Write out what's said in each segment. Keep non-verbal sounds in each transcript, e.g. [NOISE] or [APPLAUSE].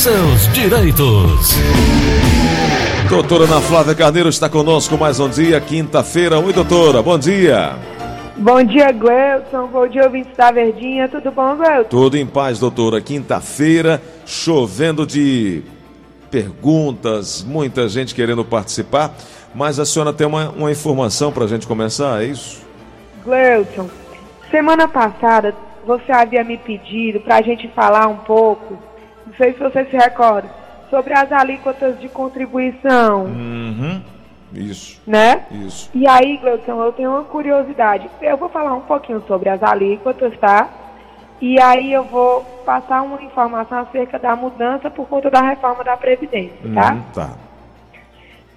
seus direitos. Doutora Ana Flávia Carneiro está conosco mais um dia, quinta-feira. Oi, doutora, bom dia. Bom dia, Gleuton. Bom dia, ouvintes da Verdinha. Tudo bom, Gleuton? Tudo em paz, doutora. Quinta-feira, chovendo de perguntas, muita gente querendo participar. Mas a senhora tem uma, uma informação para a gente começar, é isso? Gleuton, semana passada você havia me pedido para a gente falar um pouco, não sei se você se recorda, sobre as alíquotas de contribuição. Uhum. Isso. Né? Isso. E aí, Gleuton, eu tenho uma curiosidade. Eu vou falar um pouquinho sobre as alíquotas, tá? E aí eu vou passar uma informação acerca da mudança por conta da reforma da Previdência, tá? Uhum, tá.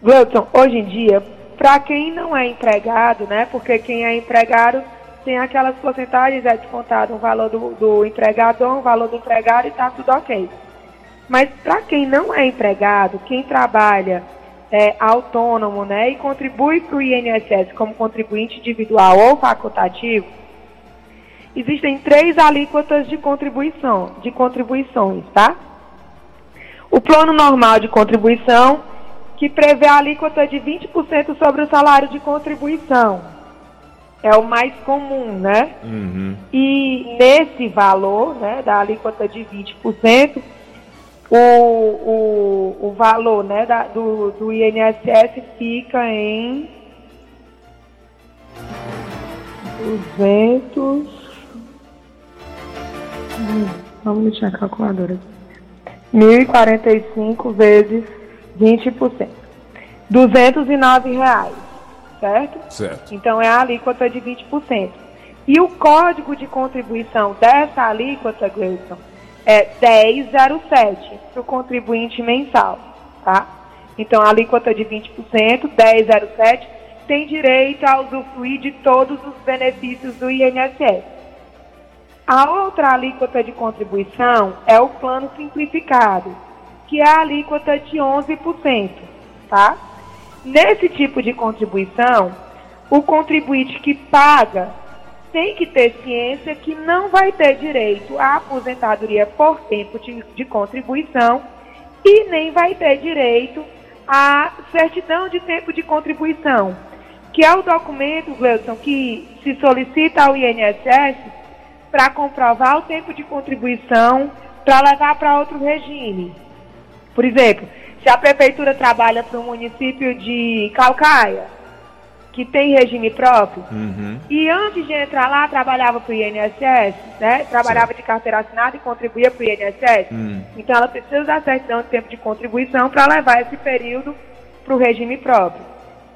Gleuton, hoje em dia, para quem não é empregado, né? Porque quem é empregado tem aquelas porcentagens, é descontado um valor do, do empregador, um valor do empregado e tá tudo ok. Mas para quem não é empregado, quem trabalha é, autônomo, né, e contribui para o INSS como contribuinte individual ou facultativo, existem três alíquotas de contribuição, de contribuições, tá? O plano normal de contribuição, que prevê a alíquota de 20% sobre o salário de contribuição. É o mais comum, né? Uhum. E nesse valor, né, da alíquota de 20%, o, o, o valor né, da, do, do INSS fica em 200. Hum, Vamos mexer a calculadora. 1.045 vezes 20%. 209 reais, certo? Certo. Então é a alíquota de 20%. E o código de contribuição dessa alíquota, Gleison, é 1007 para o contribuinte mensal, tá? Então a alíquota de 20%, 1007, tem direito a usufruir de todos os benefícios do INSS. A outra alíquota de contribuição é o plano simplificado, que é a alíquota de 11%, tá? Nesse tipo de contribuição, o contribuinte que paga tem que ter ciência que não vai ter direito à aposentadoria por tempo de, de contribuição e nem vai ter direito à certidão de tempo de contribuição, que é o documento, Gleudson, que se solicita ao INSS para comprovar o tempo de contribuição para levar para outro regime. Por exemplo, se a prefeitura trabalha para um município de Calcaia, que tem regime próprio, Uhum. e antes de entrar lá trabalhava para o INSS, né? Trabalhava de carteira assinada e contribuía para o INSS. Hum. Então ela precisa da certidão de tempo de contribuição para levar esse período para o regime próprio.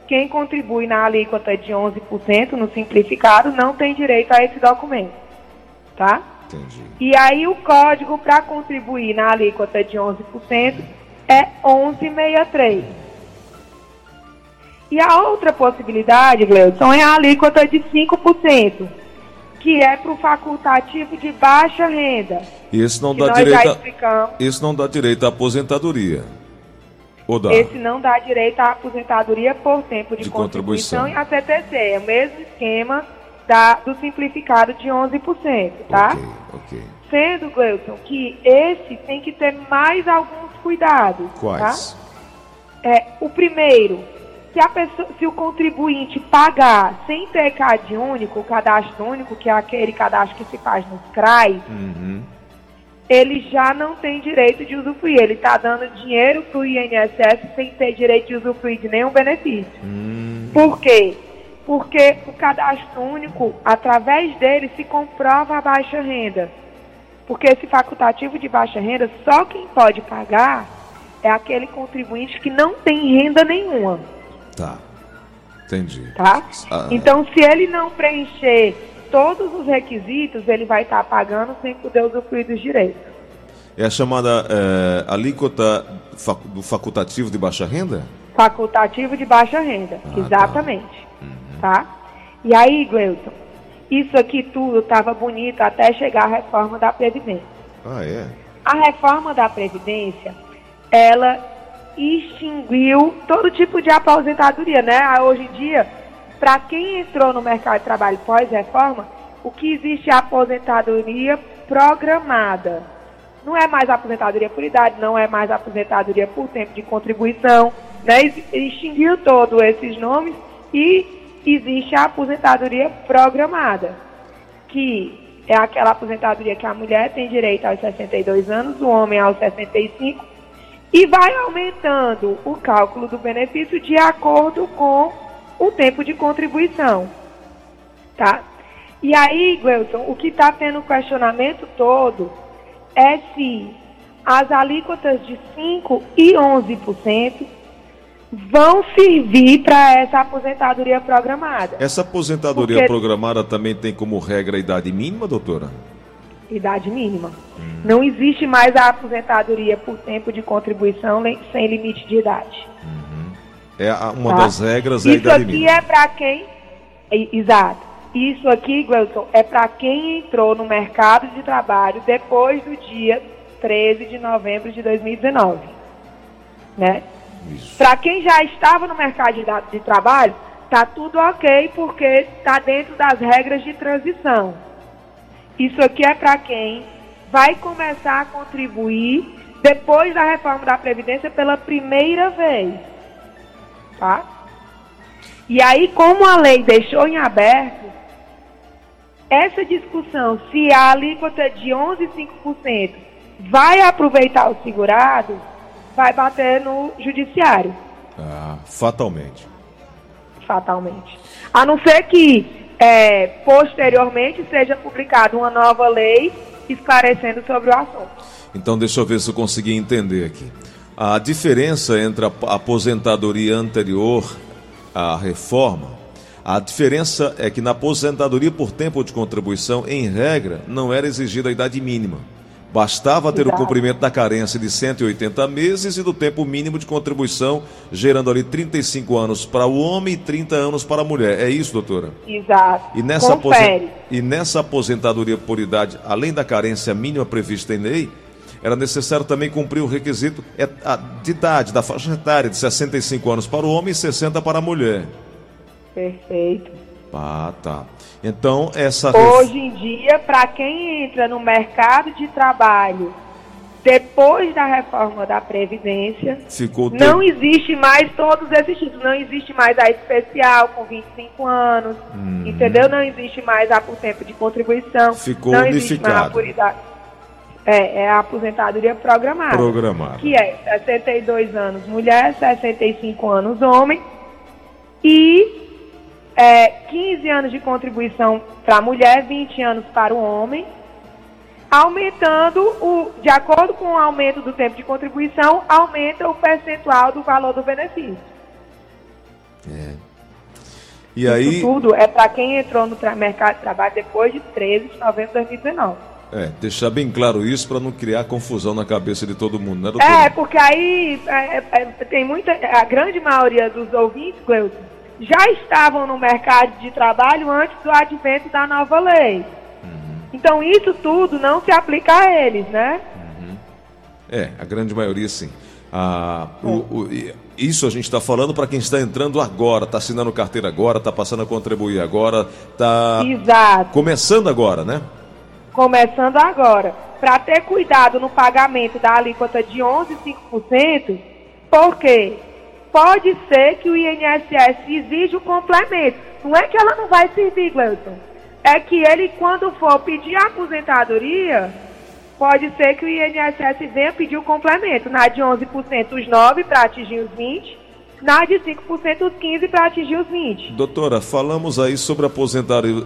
Quem contribui na alíquota de 11% no simplificado não tem direito a esse documento, tá? Entendi. E aí o código para contribuir na alíquota de 11% é 1163. E a outra possibilidade, Gleudson, é a alíquota de 5%, que é para o facultativo de baixa renda. Esse não dá direito. A... Esse não dá direito à aposentadoria. Ou dá? Esse não dá direito à aposentadoria por tempo de, De contribuição, contribuição. e a CTC. É o mesmo esquema da, do simplificado de 11%, tá? Ok, ok. Sendo, Gleudson, que esse tem que ter mais alguns cuidados. Quais? Tá? É, o primeiro, se, a pessoa, se o contribuinte pagar sem ter CAD único, o cadastro único, que é aquele cadastro que se faz nos CRAs, Uhum. ele já não tem direito de usufruir. Ele está dando dinheiro para o INSS sem ter direito de usufruir de nenhum benefício. Hum, Por quê? Porque o cadastro único, através dele, se comprova a baixa renda. Porque esse facultativo de baixa renda, só quem pode pagar é aquele contribuinte que não tem renda nenhuma, tá. Entendi. tá? Ah. Então, se ele não preencher todos os requisitos, ele vai estar pagando sem poder usufruir dos direitos. É a chamada é, alíquota do facultativo de baixa renda? Facultativo de baixa renda, Ah, tá. exatamente. Tá. E aí, Gleuton, isso aqui tudo estava bonito até chegar a reforma da Previdência. Ah, é? A reforma da Previdência, ela extinguiu todo tipo de aposentadoria, né? Ah, Hoje em dia, para quem entrou no mercado de trabalho pós-reforma, o que existe é aposentadoria programada. Não é mais aposentadoria por idade, não é mais aposentadoria por tempo de contribuição, né? Extinguiu todos esses nomes e existe a aposentadoria programada, que é aquela aposentadoria que a mulher tem direito aos 62 anos, o homem aos 65, e vai aumentando o cálculo do benefício de acordo com o tempo de contribuição. Tá? E aí, Gleuton, o que está tendo questionamento todo é se as alíquotas de 5% e 11% vão servir para essa aposentadoria programada. Essa aposentadoria Porque... programada também tem como regra a idade mínima, doutora? Idade mínima. Hum. Não existe mais a aposentadoria por tempo de contribuição sem limite de idade. Uhum. É uma tá? das regras é a. Isso aqui é para quem... Exato. Isso aqui, Gleuton, é para quem entrou no mercado de trabalho depois do dia 13 de novembro de 2019. Né? Para quem já estava no mercado de, de trabalho, está tudo ok, porque está dentro das regras de transição. Isso aqui é para quem vai começar a contribuir depois da reforma da Previdência pela primeira vez. Tá? E aí, como a lei deixou em aberto, essa discussão se a alíquota de 11,5% vai aproveitar o segurado, vai bater no judiciário. Ah, fatalmente. Fatalmente. A não ser que é, posteriormente seja publicada uma nova lei esclarecendo sobre o assunto. Então, deixa eu ver se eu consegui entender aqui. A diferença entre a aposentadoria anterior à reforma a diferença é que na aposentadoria por tempo de contribuição, em regra, não era exigida a idade mínima. Bastava ter Exato. o cumprimento da carência de 180 meses e do tempo mínimo de contribuição, gerando ali 35 anos para o homem e 30 anos para a mulher. É isso, doutora? Exato. E nessa, aposent... e nessa aposentadoria por idade, além da carência mínima prevista em lei, era necessário também cumprir o requisito é, de idade, da faixa etária de 65 anos para o homem e 60 para a mulher. Perfeito. Ah, tá. Então, essa. Hoje em dia, para quem entra no mercado de trabalho depois da reforma da Previdência, Ficou não existe mais todos esses títulos. Não existe mais a especial com 25 anos, hum. entendeu? Não existe mais a por tempo de contribuição. Ficou não unificado. É, é a aposentadoria programada. Programada. Que é 62 anos mulher, 65 anos homem. E é, 15 anos de contribuição para a mulher, 20 anos para o homem, aumentando, o, de acordo com o aumento do tempo de contribuição, aumenta o percentual do valor do benefício. É. E Isso aí... tudo é para quem entrou no mercado de trabalho depois de 13 de novembro de 2019. É, deixar bem claro isso para não criar confusão na cabeça de todo mundo, né, doutor? É, porque aí é, é, tem muita. A grande maioria dos ouvintes, Cleuton, já estavam no mercado de trabalho antes do advento da nova lei. Uhum. Então isso tudo não se aplica a eles, né? Uhum. É, a grande maioria sim. Ah, o, o, isso a gente está falando para quem está entrando agora, está assinando carteira agora, está passando a contribuir agora, está começando agora, né? Começando agora. Para ter cuidado no pagamento da alíquota de 11,5%, por quê? Pode ser que o INSS exija o complemento. Não é que ela não vai servir, Gleuton. É que ele, quando for pedir a aposentadoria, pode ser que o INSS venha pedir o complemento. Na de 11%, os 9 para atingir os 20, na de 5%, os 15 para atingir os 20. Doutora, falamos aí sobre aposentadoria,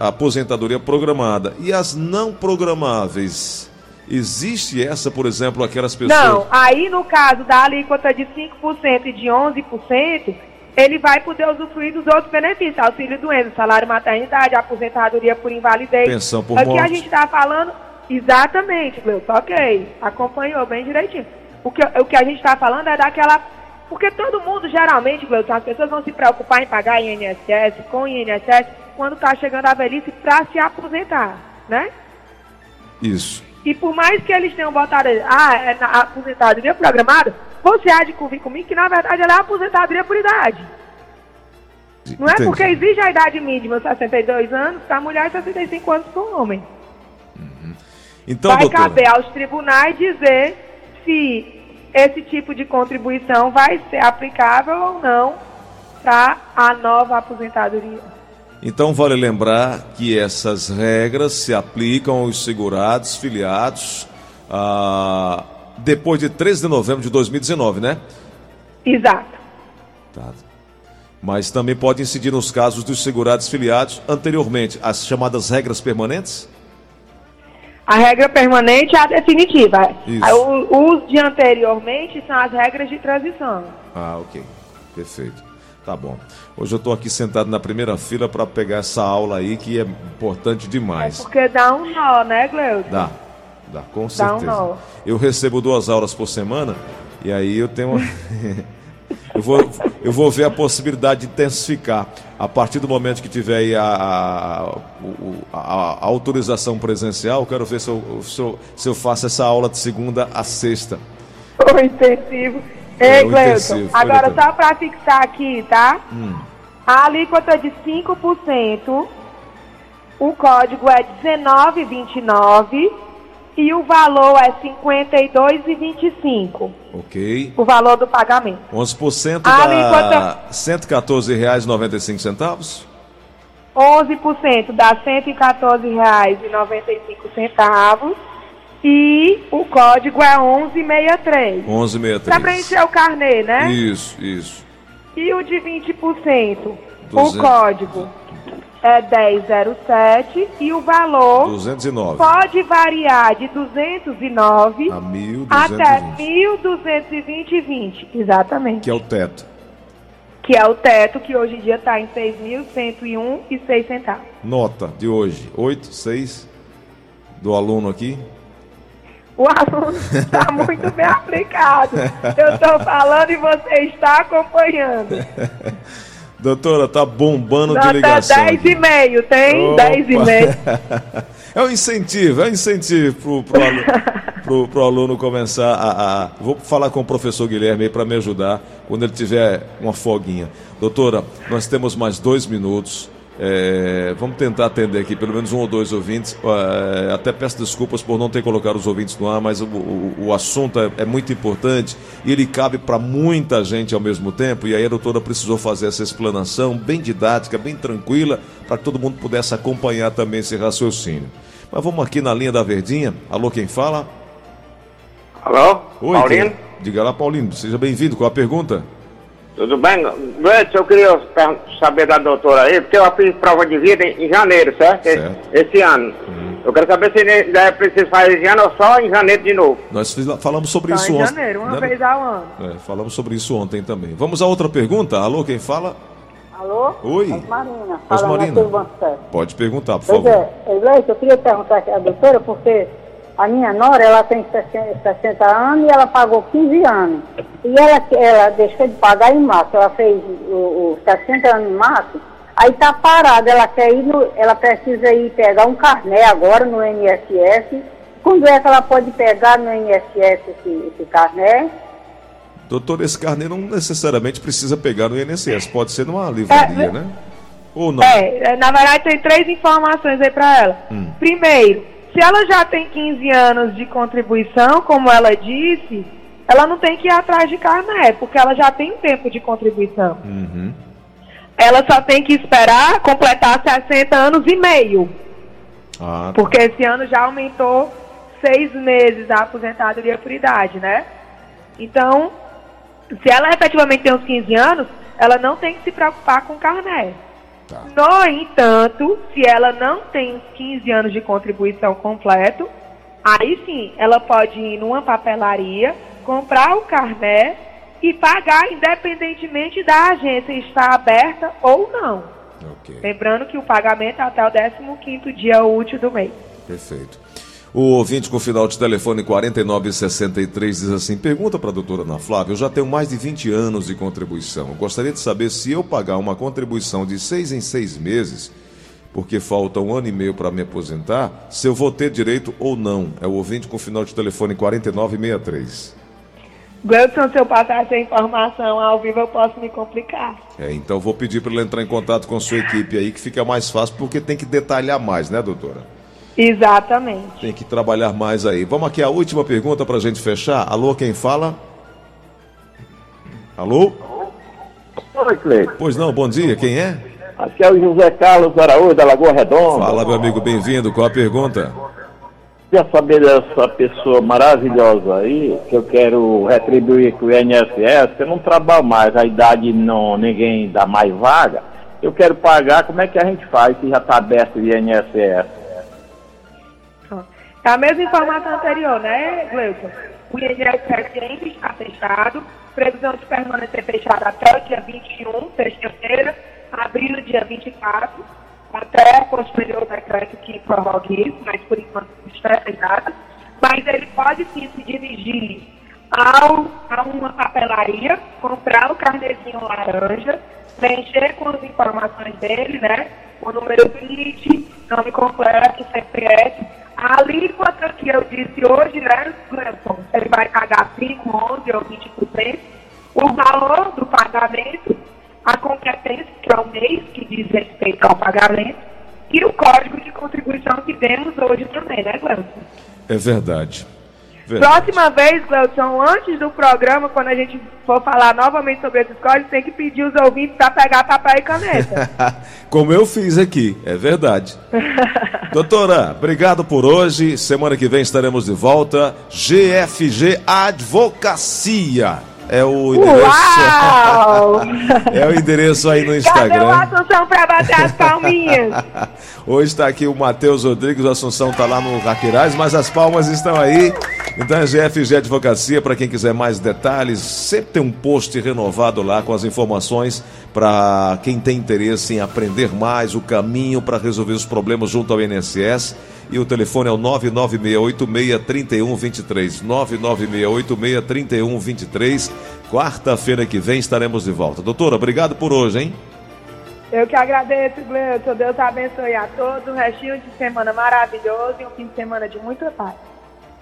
aposentadoria programada. E as não programáveis? Existe essa, por exemplo, aquelas pessoas. Não, aí no caso da alíquota de 5% e de 11%, ele vai poder usufruir dos outros benefícios: auxílio doença, salário maternidade, aposentadoria por invalidez. Pensão por Aqui morte. a gente está falando. Exatamente, Gleuton, ok. Acompanhou bem direitinho. O que, o que a gente está falando é daquela. Porque todo mundo, geralmente, Gleuton, as pessoas vão se preocupar em pagar INSS, com INSS, quando está chegando a velhice para se aposentar, né? Isso. E por mais que eles tenham botado, ah, é na aposentadoria programada, você há de convir comigo que na verdade ela é aposentadoria por idade. Não é porque exige a idade mínima, 62 anos, para a mulher e 65 anos para o homem. Uhum. Então, vai doutora. caber aos tribunais dizer se esse tipo de contribuição vai ser aplicável ou não para a nova aposentadoria. Então vale lembrar que essas regras se aplicam aos segurados filiados ah, depois de 13 de novembro de 2019, né? Exato. Tá. Mas também pode incidir nos casos dos segurados filiados anteriormente, as chamadas regras permanentes? A regra permanente é a definitiva. Isso. O- Os de anteriormente são as regras de transição. Ah, ok. Perfeito. Tá bom. Hoje eu estou aqui sentado na primeira fila para pegar essa aula aí que é importante demais. Porque dá um nó, né, Gleudo? Dá, dá, com Dá um certeza. nó. eu recebo duas aulas por semana e aí eu tenho. uma- [LAUGHS] eu, vou, eu vou ver a possibilidade de intensificar. A partir do momento que tiver aí a, a, a- a autorização presencial, eu quero ver se eu, se, eu, se eu faço essa aula de segunda a sexta. [LAUGHS] O intensivo. É, Ei, foi, agora só para fixar aqui, tá? Hum. A alíquota de 5%, o código é 19,29 e o valor é 52,25, Ok. o valor do pagamento. 11% A dá alíquota- R$ 114,95. 11% dá R$ 114,95 e o código é 1163. 11,63. Para preencher o carnê, né? Isso, isso. E o de 20%, o 200. código é 1007 e o valor 209 pode variar de 209 a 1.220. até 1.220,20. Exatamente. Que é o teto. Que é o teto que hoje em dia está em 6.101,06 centavos. Nota de hoje, 8, 6 do aluno aqui. O aluno está [LAUGHS] muito bem aplicado. Eu estou falando e você está acompanhando. Doutora, tá bombando de Nota ligação. 10,5, tem? Opa. 10,5. [LAUGHS] É um incentivo, é um incentivo pro, pro, aluno, [LAUGHS] pro, pro aluno começar a, a- Vou falar com o professor Guilherme aí para me ajudar quando ele tiver uma folguinha. Doutora, nós temos mais dois minutos. É, vamos tentar atender aqui pelo menos um ou dois ouvintes. É, até peço desculpas por não ter colocado os ouvintes no ar, mas o, o, o assunto é, é muito importante e ele cabe para muita gente ao mesmo tempo. E aí a doutora precisou fazer essa explanação bem didática, bem tranquila, para que todo mundo pudesse acompanhar também esse raciocínio. Mas vamos aqui na linha da Verdinha. Alô, quem fala? Alô? Oi, Paulinho? quem- Diga lá, Paulinho. Seja bem-vindo. Qual a pergunta? Tudo bem? Gretchen, eu queria saber da doutora aí, porque eu fiz prova de vida em, em janeiro, certo? Certo. Esse ano. Eu quero saber se ainda é preciso fazer esse ano ou só em janeiro de novo. Nós falamos sobre Só isso em ontem. janeiro, uma né? vez ao ano. É, falamos sobre isso ontem também. Vamos a outra pergunta. Alô, quem fala? Alô? Oi. Marina, Oi, falando Marina. aqui do Banco Sério. Pode perguntar, por Pois favor. é, Gleice, eu queria perguntar aqui à doutora, porque a minha nora, ela tem 60 60 anos e ela pagou 15 anos. E ela, ela deixou de pagar em março, ela fez os 60 anos em março, aí tá parada, ela quer ir no, ela precisa ir pegar um carné agora no INSS. Quando é que ela pode pegar no INSS esse, esse carné? Doutor, esse carneiro não necessariamente precisa pegar no INSS. Pode ser numa livraria, É, né? Ou não? É, na verdade tem três informações aí para ela. Hum. Primeiro, se ela já tem 15 anos de contribuição, como ela disse, ela não tem que ir atrás de carné, porque ela já tem tempo de contribuição. Uhum. Ela só tem que esperar completar 60 anos e meio, Ah, tá. porque esse ano já aumentou seis meses a aposentadoria por idade, né? Então, se ela efetivamente tem uns 15 anos, ela não tem que se preocupar com carné. Tá. No entanto, se ela não tem os 15 anos de contribuição completo, aí sim, ela pode ir numa papelaria, comprar o carné e pagar independentemente da agência estar aberta ou não. Ok. Lembrando que o pagamento é até o 15º dia útil do mês. Perfeito. O ouvinte com final de telefone 4963 diz assim: pergunta para a doutora Ana Flávia, eu já tenho mais de 20 anos de contribuição. Eu gostaria de saber se eu pagar uma contribuição de seis em seis meses, porque falta um ano e meio para me aposentar, se eu vou ter direito ou não. É o ouvinte com final de telefone 4963. Gleudson, se eu passar essa informação ao vivo, eu posso me complicar. É, então vou pedir para ele entrar em contato com a sua equipe aí, que fica mais fácil, porque tem que detalhar mais, né, doutora? Exatamente. Tem que trabalhar mais aí. Vamos aqui a última pergunta para a gente fechar. Alô, quem fala? Alô? Oi, Cleiton. Pois não, bom dia, quem é? Aqui é o José Carlos Araújo, da Lagoa Redonda. Fala, meu amigo, bem-vindo. Qual a pergunta? Queria saber dessa pessoa maravilhosa aí, que eu quero retribuir com o INSS, que eu não trabalho mais, a idade não, ninguém dá mais vaga. Eu quero pagar, como é que a gente faz se já está aberto o INSS? É a mesma informação anterior, né, Gleuton? O INSS ainda está fechado, previsão de permanecer fechado até o dia 21, sexta-feira, abril dia 24, até posterior decreto que prorrogue isso, mas por enquanto está fechado. Mas ele pode sim se dirigir ao, a uma papelaria, comprar o carnezinho laranja, preencher com as informações dele, né? E o código de contribuição que temos hoje também, né, Clemson? É verdade. verdade. Próxima vez, Cleuson, antes do programa, quando a gente for falar novamente sobre esses códigos, tem que pedir os ouvintes para pegar papel e caneta. [LAUGHS] Como eu fiz aqui, é verdade. [LAUGHS] Doutora, obrigado por hoje. Semana que vem estaremos de volta. GFG Advocacia. É o endereço. [LAUGHS] É o endereço aí no Cadê o Instagram. Assunção para bater as palminhas? [LAUGHS] Hoje está aqui o Matheus Rodrigues, o Assunção está lá no Raqueirais, mas as palmas estão aí. Então é GFG Advocacia, para quem quiser mais detalhes, sempre tem um post renovado lá com as informações para quem tem interesse em aprender mais o caminho para resolver os problemas junto ao INSS. E o telefone é o 996863123. 996863123. Quarta-feira que vem estaremos de volta. Doutora, obrigado por hoje, hein? Eu que agradeço, Gleuton. Deus abençoe a todos. Um restinho de semana maravilhoso e um fim de semana de muita paz.